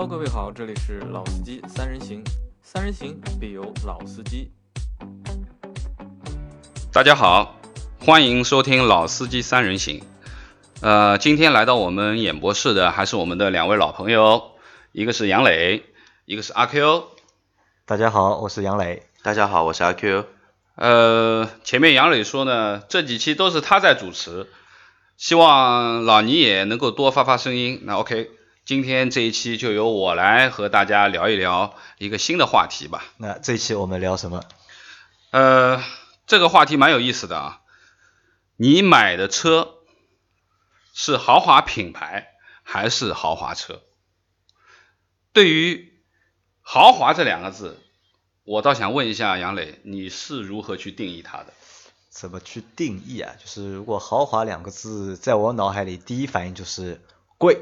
Hello，各位好，这里是老司机三人行，三人行必有老司机。大家好，欢迎收听老司机三人行。呃，今天来到我们演播室的还是我们的两位老朋友，一个是杨磊，一个是阿 Q。大家好，我是杨磊。大家好，我是阿 Q。呃，前面杨磊说呢，这几期都是他在主持，希望老倪也能够多发发声音。那 OK，今天这一期就由我来和大家聊一聊一个新的话题吧。那这一期我们聊什么？呃，这个话题蛮有意思的啊。你买的车是豪华品牌还是豪华车？对于豪华这两个字，我倒想问一下杨磊，你是如何去定义它的？怎么去定义啊？就是如果豪华两个字在我脑海里第一反应就是贵，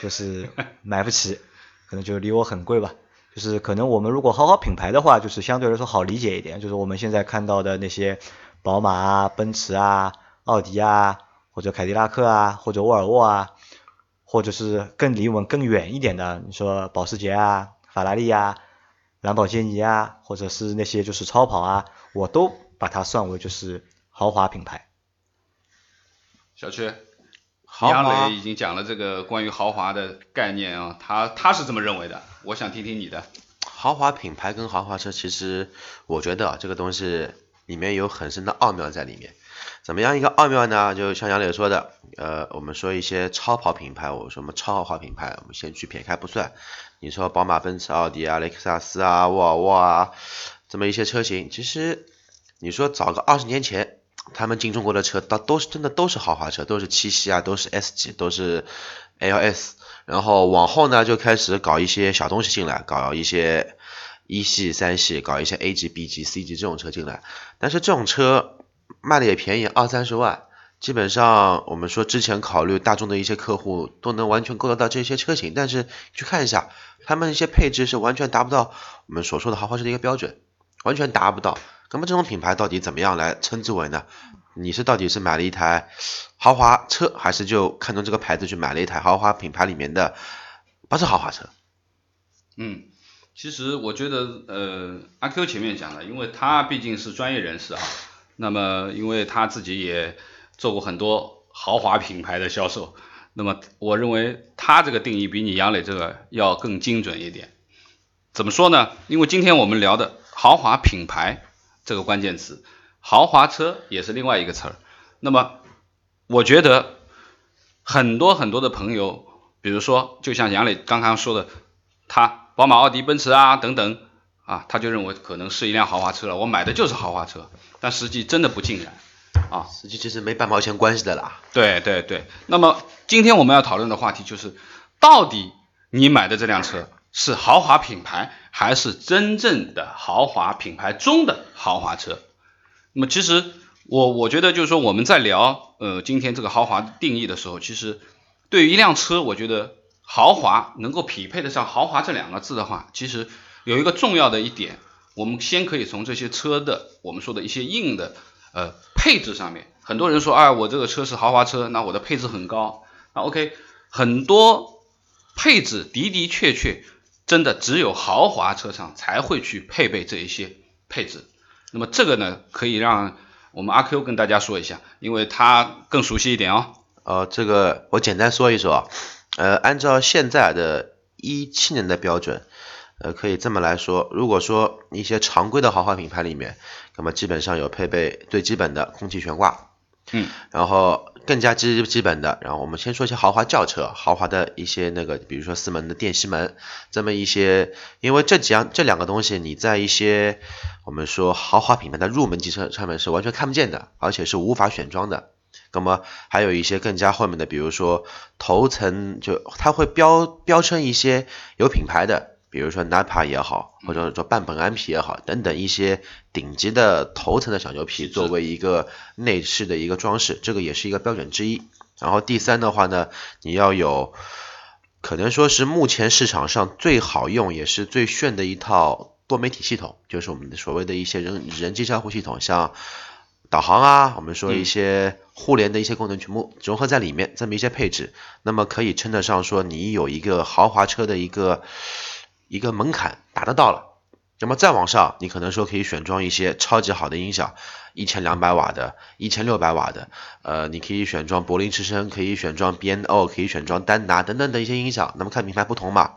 就是买不起，可能就离我很贵吧。就是可能我们如果豪华品牌的话，就是相对来说好理解一点，就是我们现在看到的那些宝马啊、奔驰啊、奥迪啊，或者凯迪拉克啊，或者沃尔沃啊，或者是更离我们更远一点的，你说保时捷啊、法拉利啊。兰博基尼啊，或者是那些就是超跑啊，我都把它算为就是豪华品牌。小区，杨磊已经讲了这个关于豪华的概念啊，他他是这么认为的，我想听听你的。豪华品牌跟豪华车，其实我觉得啊这个东西里面有很深的奥妙在里面。怎么样一个奥妙呢？就像杨磊说的，呃，我们说一些超跑品牌，我说什么超豪华品牌，我们先去撇开不算。你说宝马、奔驰、奥迪啊、雷克萨斯啊、沃尔沃啊，这么一些车型，其实你说早个二十年前，他们进中国的车，都都是真的都是豪华车，都是七系啊，都是 S 级，都是 LS。然后往后呢，就开始搞一些小东西进来，搞一些一系、三系，搞一些 A 级、B 级、C 级这种车进来。但是这种车卖的也便宜，二三十万。基本上我们说之前考虑大众的一些客户都能完全够得到这些车型，但是去看一下，他们一些配置是完全达不到我们所说的豪华车的一个标准，完全达不到。那么这种品牌到底怎么样来称之为呢？你是到底是买了一台豪华车，还是就看中这个牌子去买了一台豪华品牌里面的不是豪华车？嗯，其实我觉得呃阿 Q 前面讲了，因为他毕竟是专业人士啊，那么因为他自己也。做过很多豪华品牌的销售，那么我认为他这个定义比你杨磊这个要更精准一点。怎么说呢？因为今天我们聊的豪华品牌这个关键词，豪华车也是另外一个词儿。那么我觉得很多很多的朋友，比如说就像杨磊刚刚说的，他宝马、奥迪、奔驰啊等等啊，他就认为可能是一辆豪华车了，我买的就是豪华车，但实际真的不尽然。啊，实际其实没半毛钱关系的啦。对对对，那么今天我们要讨论的话题就是，到底你买的这辆车是豪华品牌，还是真正的豪华品牌中的豪华车？那么其实我我觉得就是说我们在聊呃今天这个豪华定义的时候，其实对于一辆车，我觉得豪华能够匹配得上豪华这两个字的话，其实有一个重要的一点，我们先可以从这些车的我们说的一些硬的。呃，配置上面，很多人说，哎，我这个车是豪华车，那我的配置很高。那 OK，很多配置的的确确，真的只有豪华车上才会去配备这一些配置。那么这个呢，可以让我们阿 Q 跟大家说一下，因为他更熟悉一点哦。呃，这个我简单说一说，呃，按照现在的一七年的标准。呃，可以这么来说，如果说一些常规的豪华品牌里面，那么基本上有配备最基本的空气悬挂，嗯，然后更加基基本的，然后我们先说一些豪华轿车，豪华的一些那个，比如说四门的电吸门，这么一些，因为这几样这两个东西，你在一些我们说豪华品牌的入门级车上面是完全看不见的，而且是无法选装的。那么还有一些更加后面的，比如说头层就它会标标称一些有品牌的。比如说 Napa 也好，或者说半苯胺皮也好，等等一些顶级的头层的小牛皮，作为一个内饰的一个装饰，这个也是一个标准之一。然后第三的话呢，你要有可能说是目前市场上最好用也是最炫的一套多媒体系统，就是我们所谓的一些人人机交互系统，像导航啊，我们说一些互联的一些功能全部融合在里面，这么一些配置，那么可以称得上说你有一个豪华车的一个一个门槛达得到了。那么再往上，你可能说可以选装一些超级好的音响，一千两百瓦的、一千六百瓦的，呃，你可以选装柏林之声，可以选装 B&O，可以选装丹拿等等的一些音响。那么看品牌不同嘛。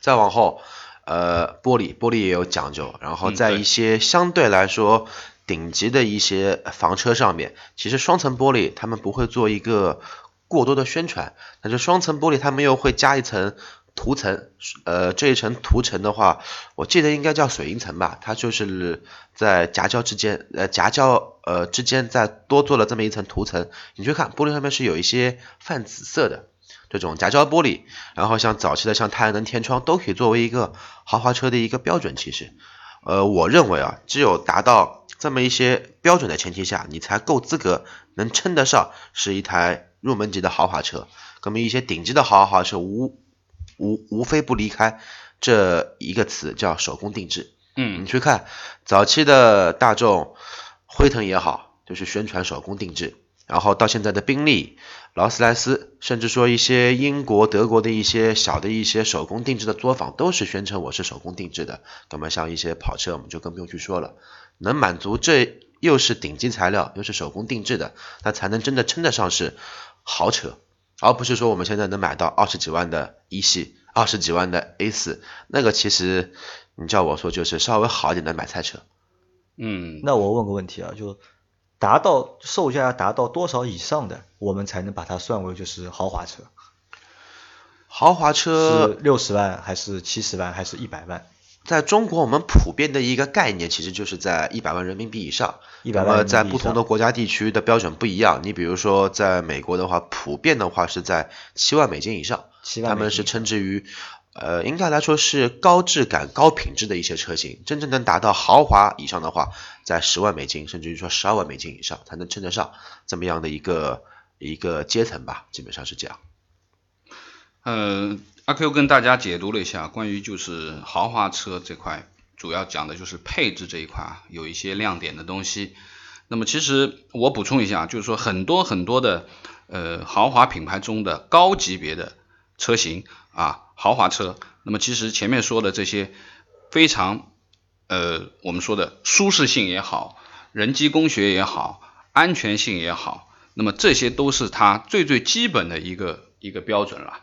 再往后，呃，玻璃玻璃也有讲究，然后在一些相对来说顶级的一些房车上面，其实双层玻璃他们不会做一个过多的宣传，但是双层玻璃他们又会加一层。涂层，呃，这一层涂层的话，我记得应该叫水银层吧，它就是在夹胶之间，呃，夹胶呃之间再多做了这么一层涂层。你去看玻璃上面是有一些泛紫色的这种夹胶玻璃，然后像早期的像太阳能天窗都可以作为一个豪华车的一个标准。其实，呃，我认为啊，只有达到这么一些标准的前提下，你才够资格能称得上是一台入门级的豪华车。那么一些顶级的豪华车无。无无非不离开这一个词，叫手工定制。嗯，你去看早期的大众、辉腾也好，就是宣传手工定制。然后到现在的宾利、劳斯莱斯，甚至说一些英国、德国的一些小的一些手工定制的作坊，都是宣称我是手工定制的。那么像一些跑车，我们就更不用去说了。能满足这又是顶级材料，又是手工定制的，那才能真的称得上是豪车。而不是说我们现在能买到二十几万的一系，二十几万的 A 四，那个其实你叫我说就是稍微好一点的买菜车。嗯，那我问个问题啊，就达到售价达到多少以上的，我们才能把它算为就是豪华车？豪华车是六十万还是七十万还是一百万？在中国，我们普遍的一个概念其实就是在一百万人民币以上。那么在不同的国家地区的标准不一样。你比如说，在美国的话，普遍的话是在七万美金以上。七万他们是称之于，呃，应该来说是高质感、高品质的一些车型。真正能达到豪华以上的话，在十万美金，甚至于说十二万美金以上，才能称得上这么样的一个一个阶层吧。基本上是这样。嗯。阿 Q 跟大家解读了一下关于就是豪华车这块，主要讲的就是配置这一块啊，有一些亮点的东西。那么其实我补充一下，就是说很多很多的呃豪华品牌中的高级别的车型啊，豪华车。那么其实前面说的这些非常呃我们说的舒适性也好，人机工学也好，安全性也好，那么这些都是它最最基本的一个一个标准了。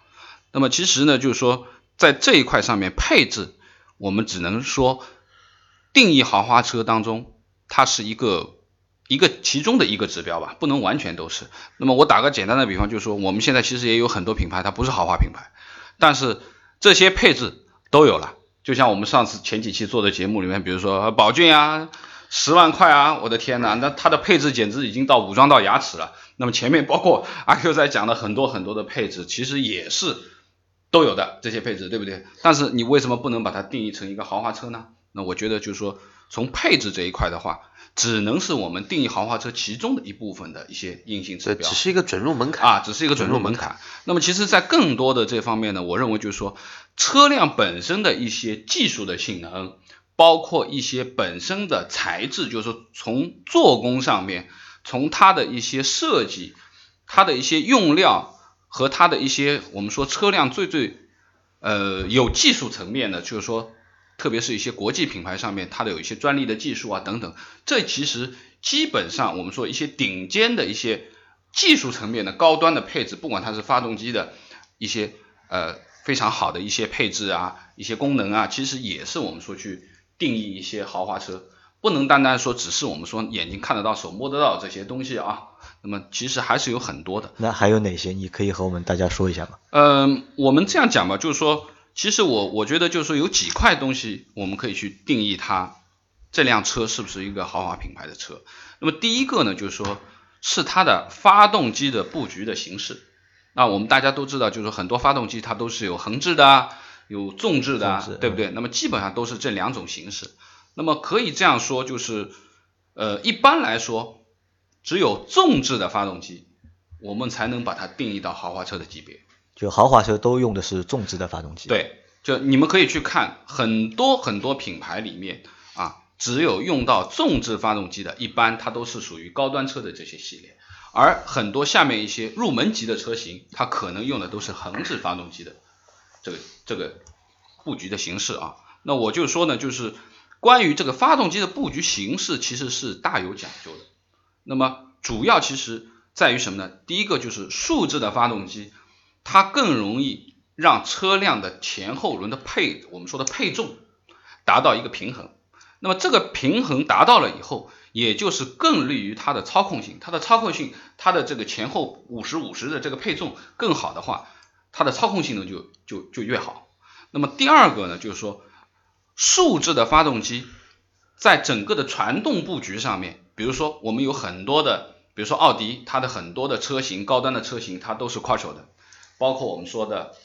那么其实呢，就是说在这一块上面配置，我们只能说定义豪华车当中，它是一个一个其中的一个指标吧，不能完全都是。那么我打个简单的比方，就是说我们现在其实也有很多品牌，它不是豪华品牌，但是这些配置都有了。就像我们上次前几期做的节目里面，比如说宝骏啊，十万块啊，我的天呐，那它的配置简直已经到武装到牙齿了。那么前面包括阿 Q 在讲的很多很多的配置，其实也是。都有的这些配置，对不对？但是你为什么不能把它定义成一个豪华车呢？那我觉得就是说，从配置这一块的话，只能是我们定义豪华车其中的一部分的一些硬性指标，只是一个准入门槛啊，只是一个准入门槛。那么其实，在更多的这方面呢，我认为就是说，车辆本身的一些技术的性能，包括一些本身的材质，就是说从做工上面，从它的一些设计，它的一些用料。和它的一些我们说车辆最最呃有技术层面的，就是说，特别是一些国际品牌上面，它的有一些专利的技术啊等等，这其实基本上我们说一些顶尖的一些技术层面的高端的配置，不管它是发动机的一些呃非常好的一些配置啊，一些功能啊，其实也是我们说去定义一些豪华车。不能单单说只是我们说眼睛看得到、手摸得到这些东西啊，那么其实还是有很多的。那还有哪些？你可以和我们大家说一下吗？嗯，我们这样讲吧，就是说，其实我我觉得就是说有几块东西我们可以去定义它这辆车是不是一个豪华品牌的车。那么第一个呢，就是说是它的发动机的布局的形式。那我们大家都知道，就是说很多发动机它都是有横置的、有纵置的，对不对？那么基本上都是这两种形式。那么可以这样说，就是，呃，一般来说，只有纵置的发动机，我们才能把它定义到豪华车的级别。就豪华车都用的是纵置的发动机。对，就你们可以去看很多很多品牌里面啊，只有用到纵置发动机的，一般它都是属于高端车的这些系列，而很多下面一些入门级的车型，它可能用的都是横置发动机的这个这个布局的形式啊。那我就说呢，就是关于这个发动机的布局形式，其实是大有讲究的。那么主要其实在于什么呢？第一个就是竖置的发动机，它更容易让车辆的前后轮的配，我们说的配重达到一个平衡。那么这个平衡达到了以后，也就是更利于它的操控性。它的操控性，它的这个前后五十五十的这个配重更好的话，它的操控性能就就就越好。那么第二个呢，就是说竖置的发动机在整个的传动布局上面，比如说我们有很多的，比如说奥迪，它的很多的车型，高端的车型它都是 quattro 的，包括我们说的。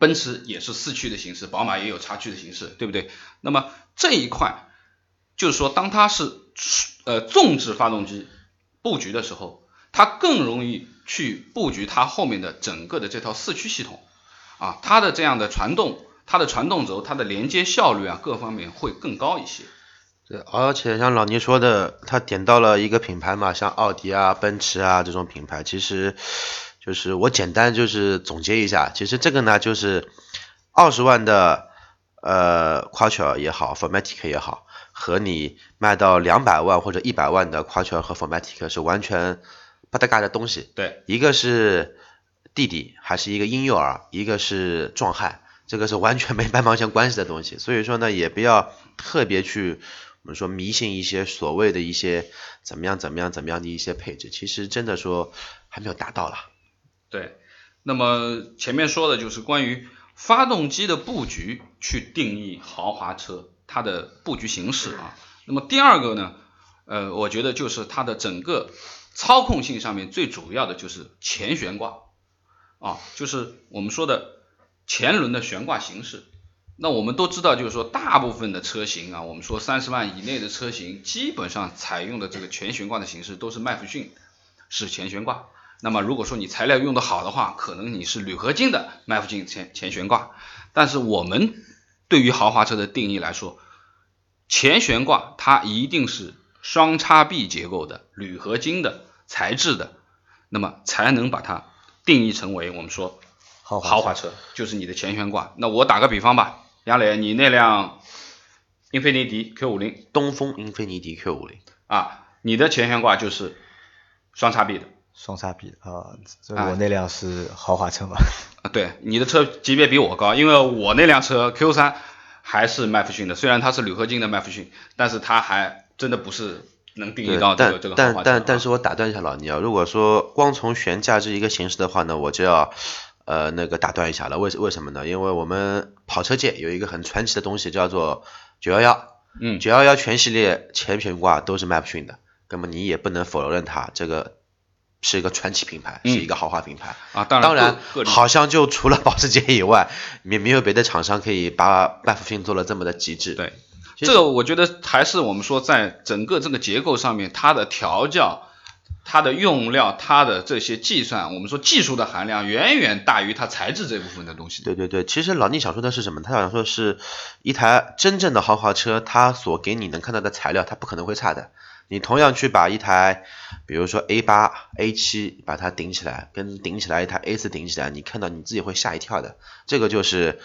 奔驰也是四驱的形式，宝马也有叉驱的形式，对不对？那么这一块就是说，当它是呃纵置发动机布局的时候，它更容易去布局它后面的整个的这套四驱系统啊，它的这样的传动，它的传动轴，它的连接效率啊，各方面会更高一些。对，而且像老倪说的，他点到了一个品牌嘛，像奥迪啊、奔驰啊这种品牌，其实。就是我简单就是总结一下，其实这个呢就是二十万的呃 Quattro 也好，Formatic 也好，和你卖到两百万或者一百万的 Quattro 和 Formatic 是完全不搭嘎的东西。对，一个是弟弟还是一个婴幼儿，一个是壮汉，这个是完全没半毛钱关系的东西。所以说呢，也不要特别去我们说迷信一些所谓的一些怎么样怎么样怎么样的一些配置，其实真的说还没有达到了。对，那么前面说的就是关于发动机的布局去定义豪华车它的布局形式啊。那么第二个呢，呃，我觉得就是它的整个操控性上面最主要的就是前悬挂啊，就是我们说的前轮的悬挂形式。那我们都知道，就是说大部分的车型啊，我们说三十万以内的车型，基本上采用的这个全悬挂的形式都是麦弗逊是前悬挂。那么如果说你材料用的好的话，可能你是铝合金的麦弗逊前前悬挂。但是我们对于豪华车的定义来说，前悬挂它一定是双叉臂结构的铝合金的材质的，那么才能把它定义成为我们说豪华车，就是你的前悬挂。那我打个比方吧，杨磊，你那辆英菲尼迪 Q 五零，东风英菲尼迪 Q 五零啊，你的前悬挂就是双叉臂的。双叉臂啊，这我那辆是豪华车嘛？啊，对，你的车级别比我高，因为我那辆车 Q 三还是麦弗逊的，虽然它是铝合金的麦弗逊，但是它还真的不是能定义到这个这个豪但但但是我打断一下老倪啊，如果说光从悬架这一个形式的话呢，我就要呃那个打断一下了，为为什么呢？因为我们跑车界有一个很传奇的东西叫做九幺幺，嗯，九幺幺全系列前悬挂都是麦弗逊的，那么你也不能否认它这个。是一个传奇品牌，是一个豪华品牌啊。当然，好像就除了保时捷以外，没没有别的厂商可以把麦弗逊做了这么的极致。对，这个我觉得还是我们说在整个这个结构上面，它的调教、它的用料、它的这些计算，我们说技术的含量远远大于它材质这部分的东西。对对对，其实老聂想说的是什么？他想说是一台真正的豪华车，它所给你能看到的材料，它不可能会差的。你同样去把一台，比如说 A 八、A 七，把它顶起来，跟顶起来一台 A 四顶起来，你看到你自己会吓一跳的。这个就是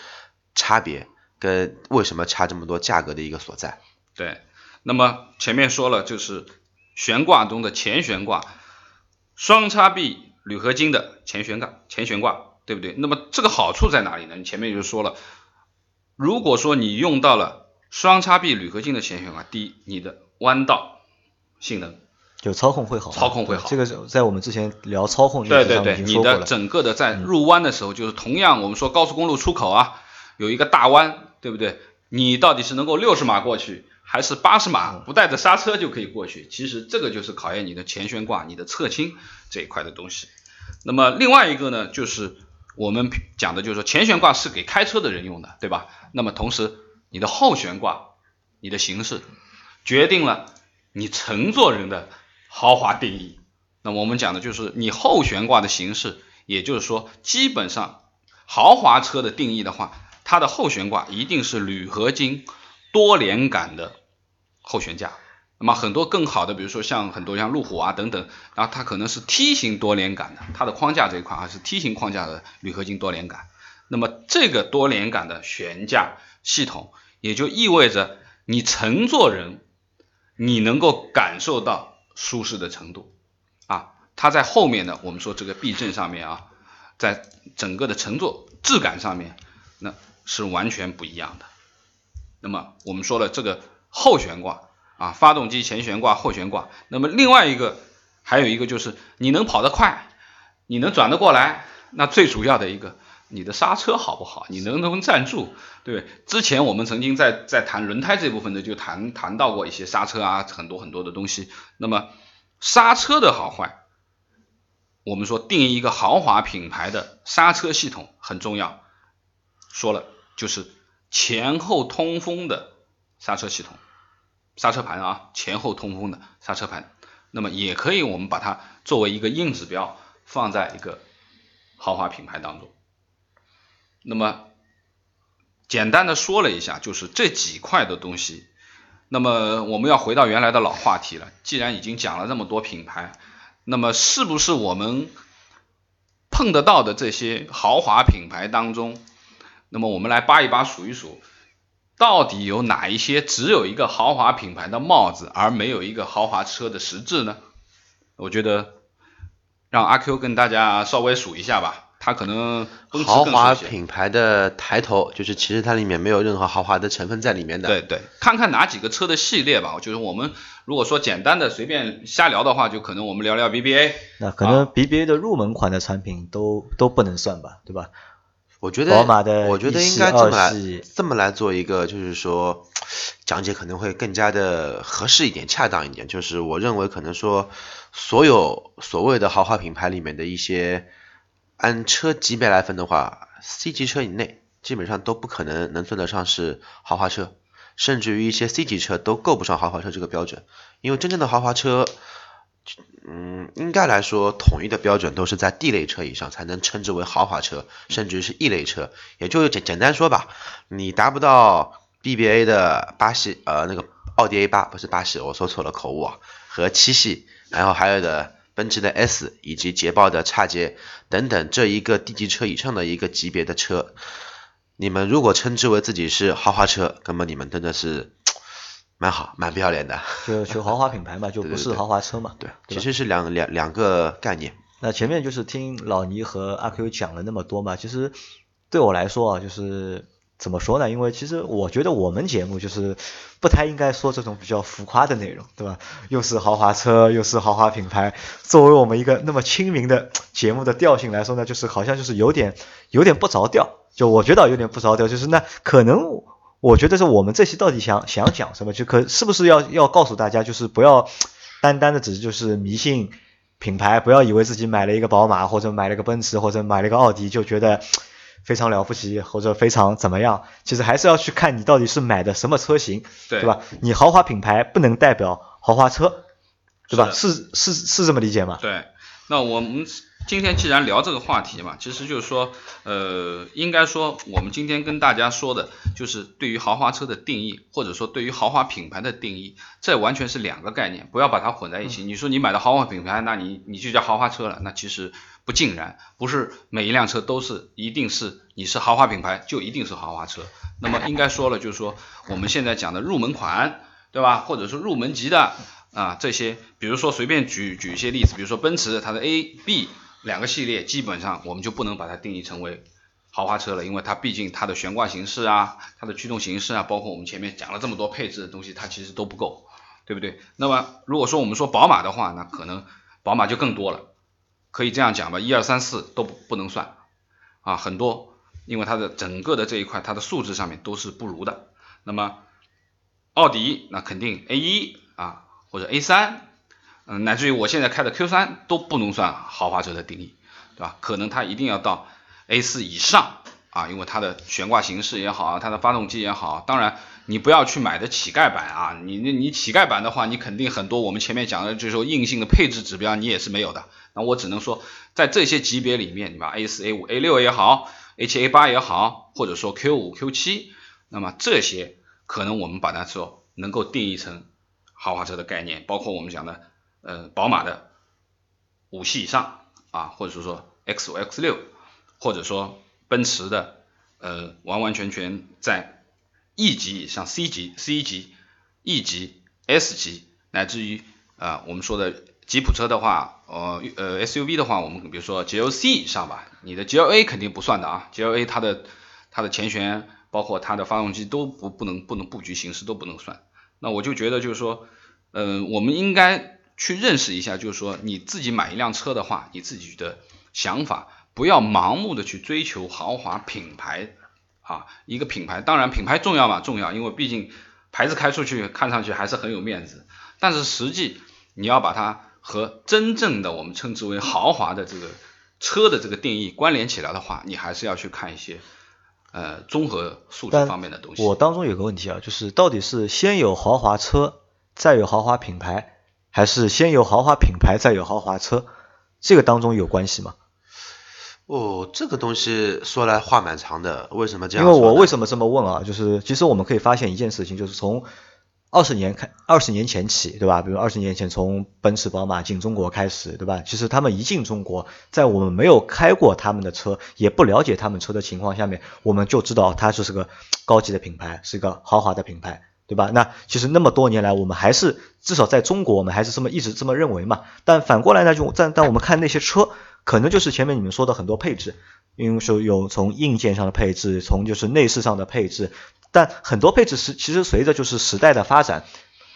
差别跟为什么差这么多价格的一个所在。对，那么前面说了，就是悬挂中的前悬挂，双叉臂铝合金的前悬挂，前悬挂，对不对？那么这个好处在哪里呢？你前面就说了，如果说你用到了双叉臂铝合金的前悬挂，第一，你的弯道。性能就操控会好，操控会好。这个在我们之前聊操控对对对，你的整个的在入弯的时候，就是同样我们说高速公路出口啊，有一个大弯，对不对？你到底是能够六十码过去，还是八十码不带着刹车就可以过去？其实这个就是考验你的前悬挂、你的侧倾这一块的东西。那么另外一个呢，就是我们讲的就是说前悬挂是给开车的人用的，对吧？那么同时你的后悬挂，你的形式决定了。你乘坐人的豪华定义，那么我们讲的就是你后悬挂的形式，也就是说，基本上豪华车的定义的话，它的后悬挂一定是铝合金多连杆的后悬架。那么很多更好的，比如说像很多像路虎啊等等，然后它可能是梯形多连杆的，它的框架这一块还是梯形框架的铝合金多连杆。那么这个多连杆的悬架系统，也就意味着你乘坐人，你能够感受到舒适的程度啊。它在后面呢，我们说这个避震上面啊，在整个的乘坐质感上面，那是完全不一样的。那么我们说了这个后悬挂。啊，发动机前悬挂、后悬挂。那么另外一个，还有一个就是你能跑得快，你能转得过来。那最主要的一个，你的刹车好不好？你能不能站住？对，之前我们曾经在在谈轮胎这部分的，就谈谈到过一些刹车啊，很多很多的东西。那么刹车的好坏，我们说定义一个豪华品牌的刹车系统很重要。说了就是前后通风的刹车系统。刹车盘啊，前后通风的刹车盘，那么也可以我们把它作为一个硬指标放在一个豪华品牌当中。那么简单的说了一下，就是这几块的东西。那么我们要回到原来的老话题了，既然已经讲了那么多品牌，那么是不是我们碰得到的这些豪华品牌当中，那么我们来扒一扒数一数。到底有哪一些只有一个豪华品牌的帽子，而没有一个豪华车的实质呢？我觉得让阿 Q 跟大家稍微数一下吧，它可能豪华品牌的抬头，就是其实它里面没有任何豪华的成分在里面的。对对，看看哪几个车的系列吧。就是我们如果说简单的随便瞎聊的话，就可能我们聊聊 BBA。那可能 BBA 的入门款的产品都都不能算吧，对吧？我觉得，我觉得应该这么来这么来做一个，就是说讲解可能会更加的合适一点、恰当一点。就是我认为可能说，所有所谓的豪华品牌里面的一些，按车级别来分的话，C 级车以内基本上都不可能能算得上是豪华车，甚至于一些 C 级车都够不上豪华车这个标准，因为真正的豪华车。嗯，应该来说，统一的标准都是在 D 类车以上才能称之为豪华车，甚至是 E 类车。也就简简单说吧，你达不到 BBA 的八系，呃，那个奥迪 A 八不是八系，我说错了，口误啊，和七系，然后还有的奔驰的 S 以及捷豹的叉 J 等等这一个 D 级车以上的一个级别的车，你们如果称之为自己是豪华车，那么你们真的是。蛮好，蛮不要脸的。就就豪华品牌嘛，就不是豪华车嘛。对，其实是两两两个概念。那前面就是听老倪和阿 Q 讲了那么多嘛，其实对我来说啊，就是怎么说呢？因为其实我觉得我们节目就是不太应该说这种比较浮夸的内容，对吧？又是豪华车，又是豪华品牌，作为我们一个那么亲民的节目的调性来说呢，就是好像就是有点有点不着调。就我觉得有点不着调，就是那可能。我觉得是我们这期到底想想讲什么？就可是不是要要告诉大家，就是不要 单单的只是就是迷信品牌，不要以为自己买了一个宝马或者买了个奔驰或者买了个奥迪就觉得非常了不起或者非常怎么样。其实还是要去看你到底是买的什么车型，对吧？你豪华品牌不能代表豪华车，对吧？是是是这么理解吗？对，那我们。今天既然聊这个话题嘛，其实就是说，呃，应该说我们今天跟大家说的，就是对于豪华车的定义，或者说对于豪华品牌的定义，这完全是两个概念，不要把它混在一起。你说你买的豪华品牌，那你你就叫豪华车了，那其实不尽然，不是每一辆车都是一定是你是豪华品牌就一定是豪华车。那么应该说了，就是说我们现在讲的入门款，对吧？或者说入门级的啊这些，比如说随便举举一些例子，比如说奔驰它的 A、B。两个系列基本上我们就不能把它定义成为豪华车了，因为它毕竟它的悬挂形式啊，它的驱动形式啊，包括我们前面讲了这么多配置的东西，它其实都不够，对不对？那么如果说我们说宝马的话，那可能宝马就更多了，可以这样讲吧，一二三四都不不能算啊，很多，因为它的整个的这一块它的素质上面都是不如的。那么奥迪那肯定 A 一啊或者 A 三。嗯，乃至于我现在开的 Q 三都不能算豪华车的定义，对吧？可能它一定要到 A 四以上啊，因为它的悬挂形式也好啊，它的发动机也好。当然，你不要去买的乞丐版啊，你那你乞丐版的话，你肯定很多我们前面讲的就是说硬性的配置指标你也是没有的。那我只能说，在这些级别里面，你把 A 四、A 五、A 六也好，H A 八也好，或者说 Q 五、Q 七，那么这些可能我们把它说能够定义成豪华车的概念，包括我们讲的呃宝马的五系以上啊，或者是说 X 五 X 六，或者说奔驰的呃完完全全在 E 级以上 C 级 C 级 E 级 S 级，乃至于啊我们说的吉普车的话，呃呃 SUV 的话，我们比如说 GLC 以上吧，你的 GLA 肯定不算的啊，GLA 它的它的前悬包括它的发动机都不不能不能布局形式都不能算。那我就觉得就是说，嗯，我们应该去认识一下，就是说你自己买一辆车的话，你自己的想法，不要盲目的去追求豪华品牌啊，一个品牌，当然品牌重要嘛，重要，因为毕竟牌子开出去看上去还是很有面子，但是实际你要把它和真正的我们称之为豪华的这个车的这个定义关联起来的话，你还是要去看一些。呃，综合素质方面的东西。我当中有个问题啊，就是到底是先有豪华车，再有豪华品牌，还是先有豪华品牌再有豪华车？这个当中有关系吗？哦，这个东西说来话蛮长的，为什么这样？因为我为什么这么问啊？就是其实我们可以发现一件事情，就是从。二十年开，二十年前起，对吧？比如二十年前从奔驰、宝马进中国开始，对吧？其实他们一进中国，在我们没有开过他们的车，也不了解他们车的情况下面，我们就知道它就是个高级的品牌，是一个豪华的品牌，对吧？那其实那么多年来，我们还是至少在中国，我们还是这么一直这么认为嘛。但反过来呢，就但但我们看那些车，可能就是前面你们说的很多配置，因为说有从硬件上的配置，从就是内饰上的配置。但很多配置是其实随着就是时代的发展，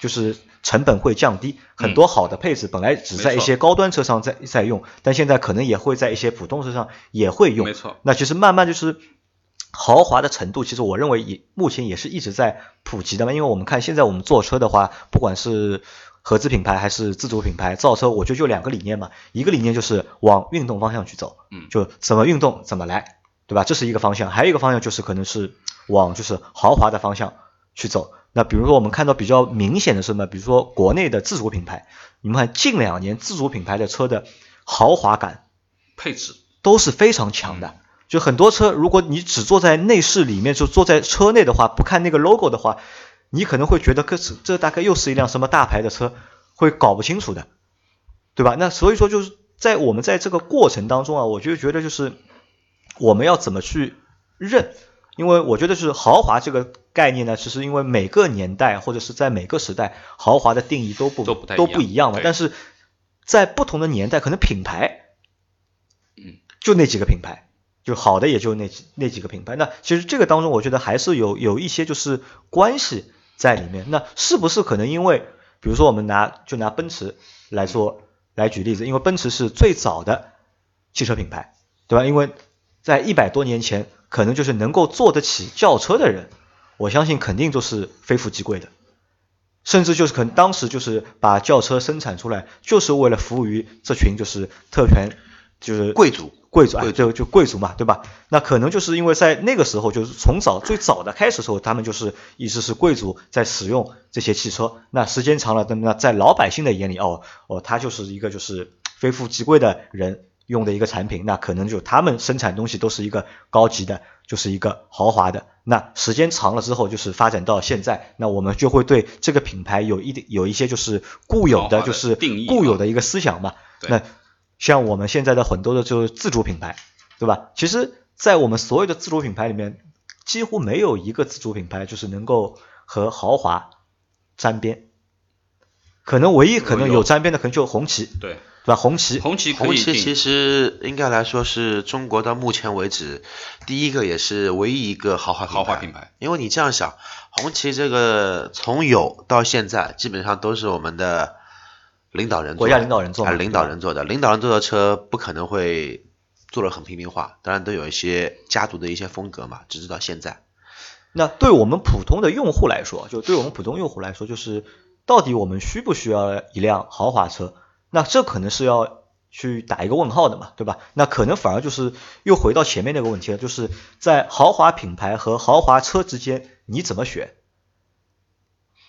就是成本会降低，很多好的配置本来只在一些高端车上在在用，但现在可能也会在一些普通车上也会用。没错。那其实慢慢就是豪华的程度，其实我认为也目前也是一直在普及的嘛。因为我们看现在我们坐车的话，不管是合资品牌还是自主品牌造车，我觉得就两个理念嘛，一个理念就是往运动方向去走，嗯，就怎么运动怎么来，对吧？这是一个方向，还有一个方向就是可能是。往就是豪华的方向去走。那比如说我们看到比较明显的是什么？比如说国内的自主品牌，你们看近两年自主品牌的车的豪华感、配置都是非常强的。就很多车，如果你只坐在内饰里面，就坐在车内的话，不看那个 logo 的话，你可能会觉得这这大概又是一辆什么大牌的车，会搞不清楚的，对吧？那所以说就是在我们在这个过程当中啊，我就觉得就是我们要怎么去认。因为我觉得是豪华这个概念呢，其实因为每个年代或者是在每个时代，豪华的定义都不都不都不一样嘛。但是在不同的年代，可能品牌，嗯，就那几个品牌，就好的也就那几那几个品牌。那其实这个当中，我觉得还是有有一些就是关系在里面。那是不是可能因为，比如说我们拿就拿奔驰来说来举例子，因为奔驰是最早的汽车品牌，对吧？因为在一百多年前。可能就是能够坐得起轿车的人，我相信肯定都是非富即贵的，甚至就是可能当时就是把轿车生产出来，就是为了服务于这群就是特权，就是贵族，贵族啊，就就贵族嘛，对吧？那可能就是因为在那个时候，就是从早最早的开始时候，他们就是一直是贵族在使用这些汽车，那时间长了，那在老百姓的眼里，哦哦，他就是一个就是非富即贵的人。用的一个产品，那可能就他们生产东西都是一个高级的，就是一个豪华的。那时间长了之后，就是发展到现在，那我们就会对这个品牌有一点有一些就是固有的就是固有的一个思想嘛。那像我们现在的很多的就是自主品牌，对吧？其实，在我们所有的自主品牌里面，几乎没有一个自主品牌就是能够和豪华沾边。可能唯一可能有沾边的，可能就红旗。对。对吧？红旗，红旗，红旗其实应该来说是中国到目前为止第一个也是唯一一个豪华豪华品牌。因为你这样想，红旗这个从有到现在基本上都是我们的领导人，国家领导人做，还是领导人做的。领导人做的车不可能会做的很平民化，当然都有一些家族的一些风格嘛，直至到现在。那对我们普通的用户来说，就对我们普通用户来说，就是到底我们需不需要一辆豪华车？那这可能是要去打一个问号的嘛，对吧？那可能反而就是又回到前面那个问题了，就是在豪华品牌和豪华车之间你怎么选？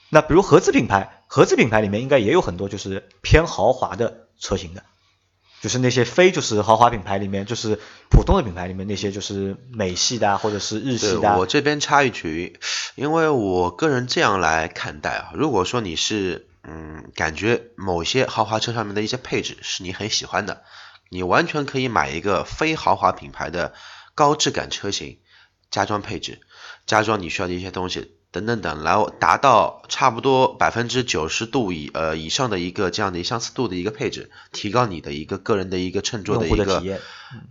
那比如合资品牌，合资品牌里面应该也有很多就是偏豪华的车型的，就是那些非就是豪华品牌里面，就是普通的品牌里面那些就是美系的啊或者是日系的。我这边插一句，因为我个人这样来看待啊，如果说你是。嗯，感觉某些豪华车上面的一些配置是你很喜欢的，你完全可以买一个非豪华品牌的高质感车型，加装配置，加装你需要的一些东西。等等等，然后达到差不多百分之九十度以呃以上的一个这样的相似度的一个配置，提高你的一个个人的一个乘坐的一个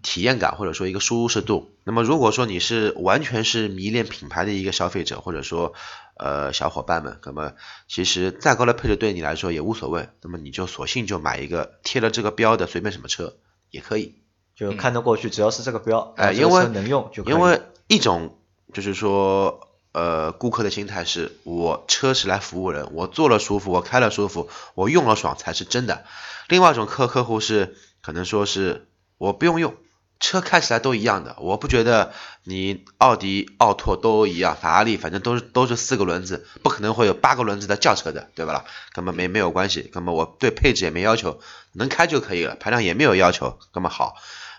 体验感或者说一个舒适度。那么如果说你是完全是迷恋品牌的一个消费者，或者说呃小伙伴们，那么其实再高的配置对你来说也无所谓，那么你就索性就买一个贴了这个标的随便什么车也可以，就看得过去，只要是这个标，哎，因为能用就因为一种就是说。呃，顾客的心态是我车是来服务人，我坐了舒服，我开了舒服，我用了爽才是真的。另外一种客客户是可能说是我不用用，车开起来都一样的，我不觉得你奥迪、奥拓都一样，法拉利反正都是都是四个轮子，不可能会有八个轮子的轿车的，对吧？根本没没有关系，根本我对配置也没要求，能开就可以了，排量也没有要求，那么好。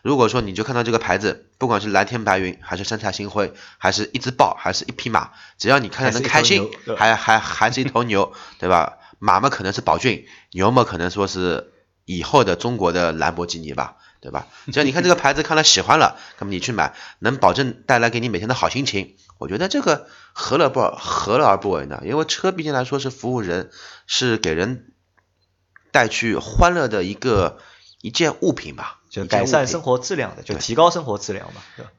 如果说你就看到这个牌子，不管是蓝天白云，还是三彩星辉，还是一只豹，还是一匹马，只要你看着能开心，还还还是一头牛，对吧？马嘛可能是宝骏，牛嘛可能说是以后的中国的兰博基尼吧，对吧？只要你看这个牌子看了喜欢了，那么你去买，能保证带来给你每天的好心情，我觉得这个何乐不何乐而不为呢？因为车毕竟来说是服务人，是给人带去欢乐的一个一件物品吧。就改善生活质量的，就提高生活质量嘛，对吧？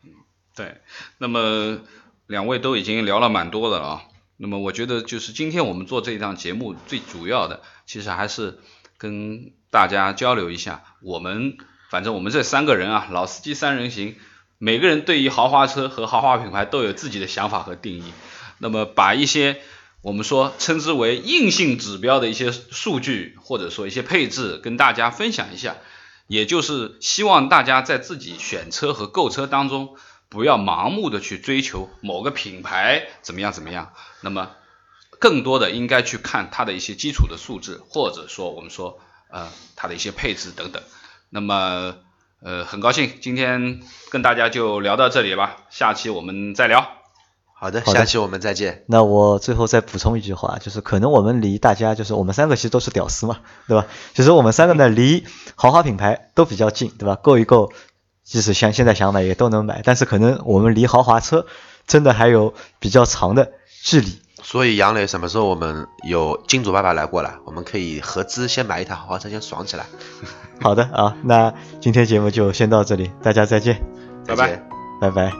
对，那么两位都已经聊了蛮多的了啊。那么我觉得就是今天我们做这一档节目最主要的，其实还是跟大家交流一下，我们反正我们这三个人啊，老司机三人行，每个人对于豪华车和豪华品牌都有自己的想法和定义。那么把一些我们说称之为硬性指标的一些数据，或者说一些配置，跟大家分享一下。也就是希望大家在自己选车和购车当中，不要盲目的去追求某个品牌怎么样怎么样，那么更多的应该去看它的一些基础的素质，或者说我们说呃它的一些配置等等。那么呃很高兴今天跟大家就聊到这里吧，下期我们再聊。好的，下期我们再见。那我最后再补充一句话，就是可能我们离大家，就是我们三个其实都是屌丝嘛，对吧？其实我们三个呢，离豪华品牌都比较近，对吧？够一够，即使像现在想买也都能买，但是可能我们离豪华车真的还有比较长的距离。所以杨磊，什么时候我们有金主爸爸来过来，我们可以合资先买一台豪华车，先爽起来。好的啊，那今天节目就先到这里，大家再见，拜拜，拜拜。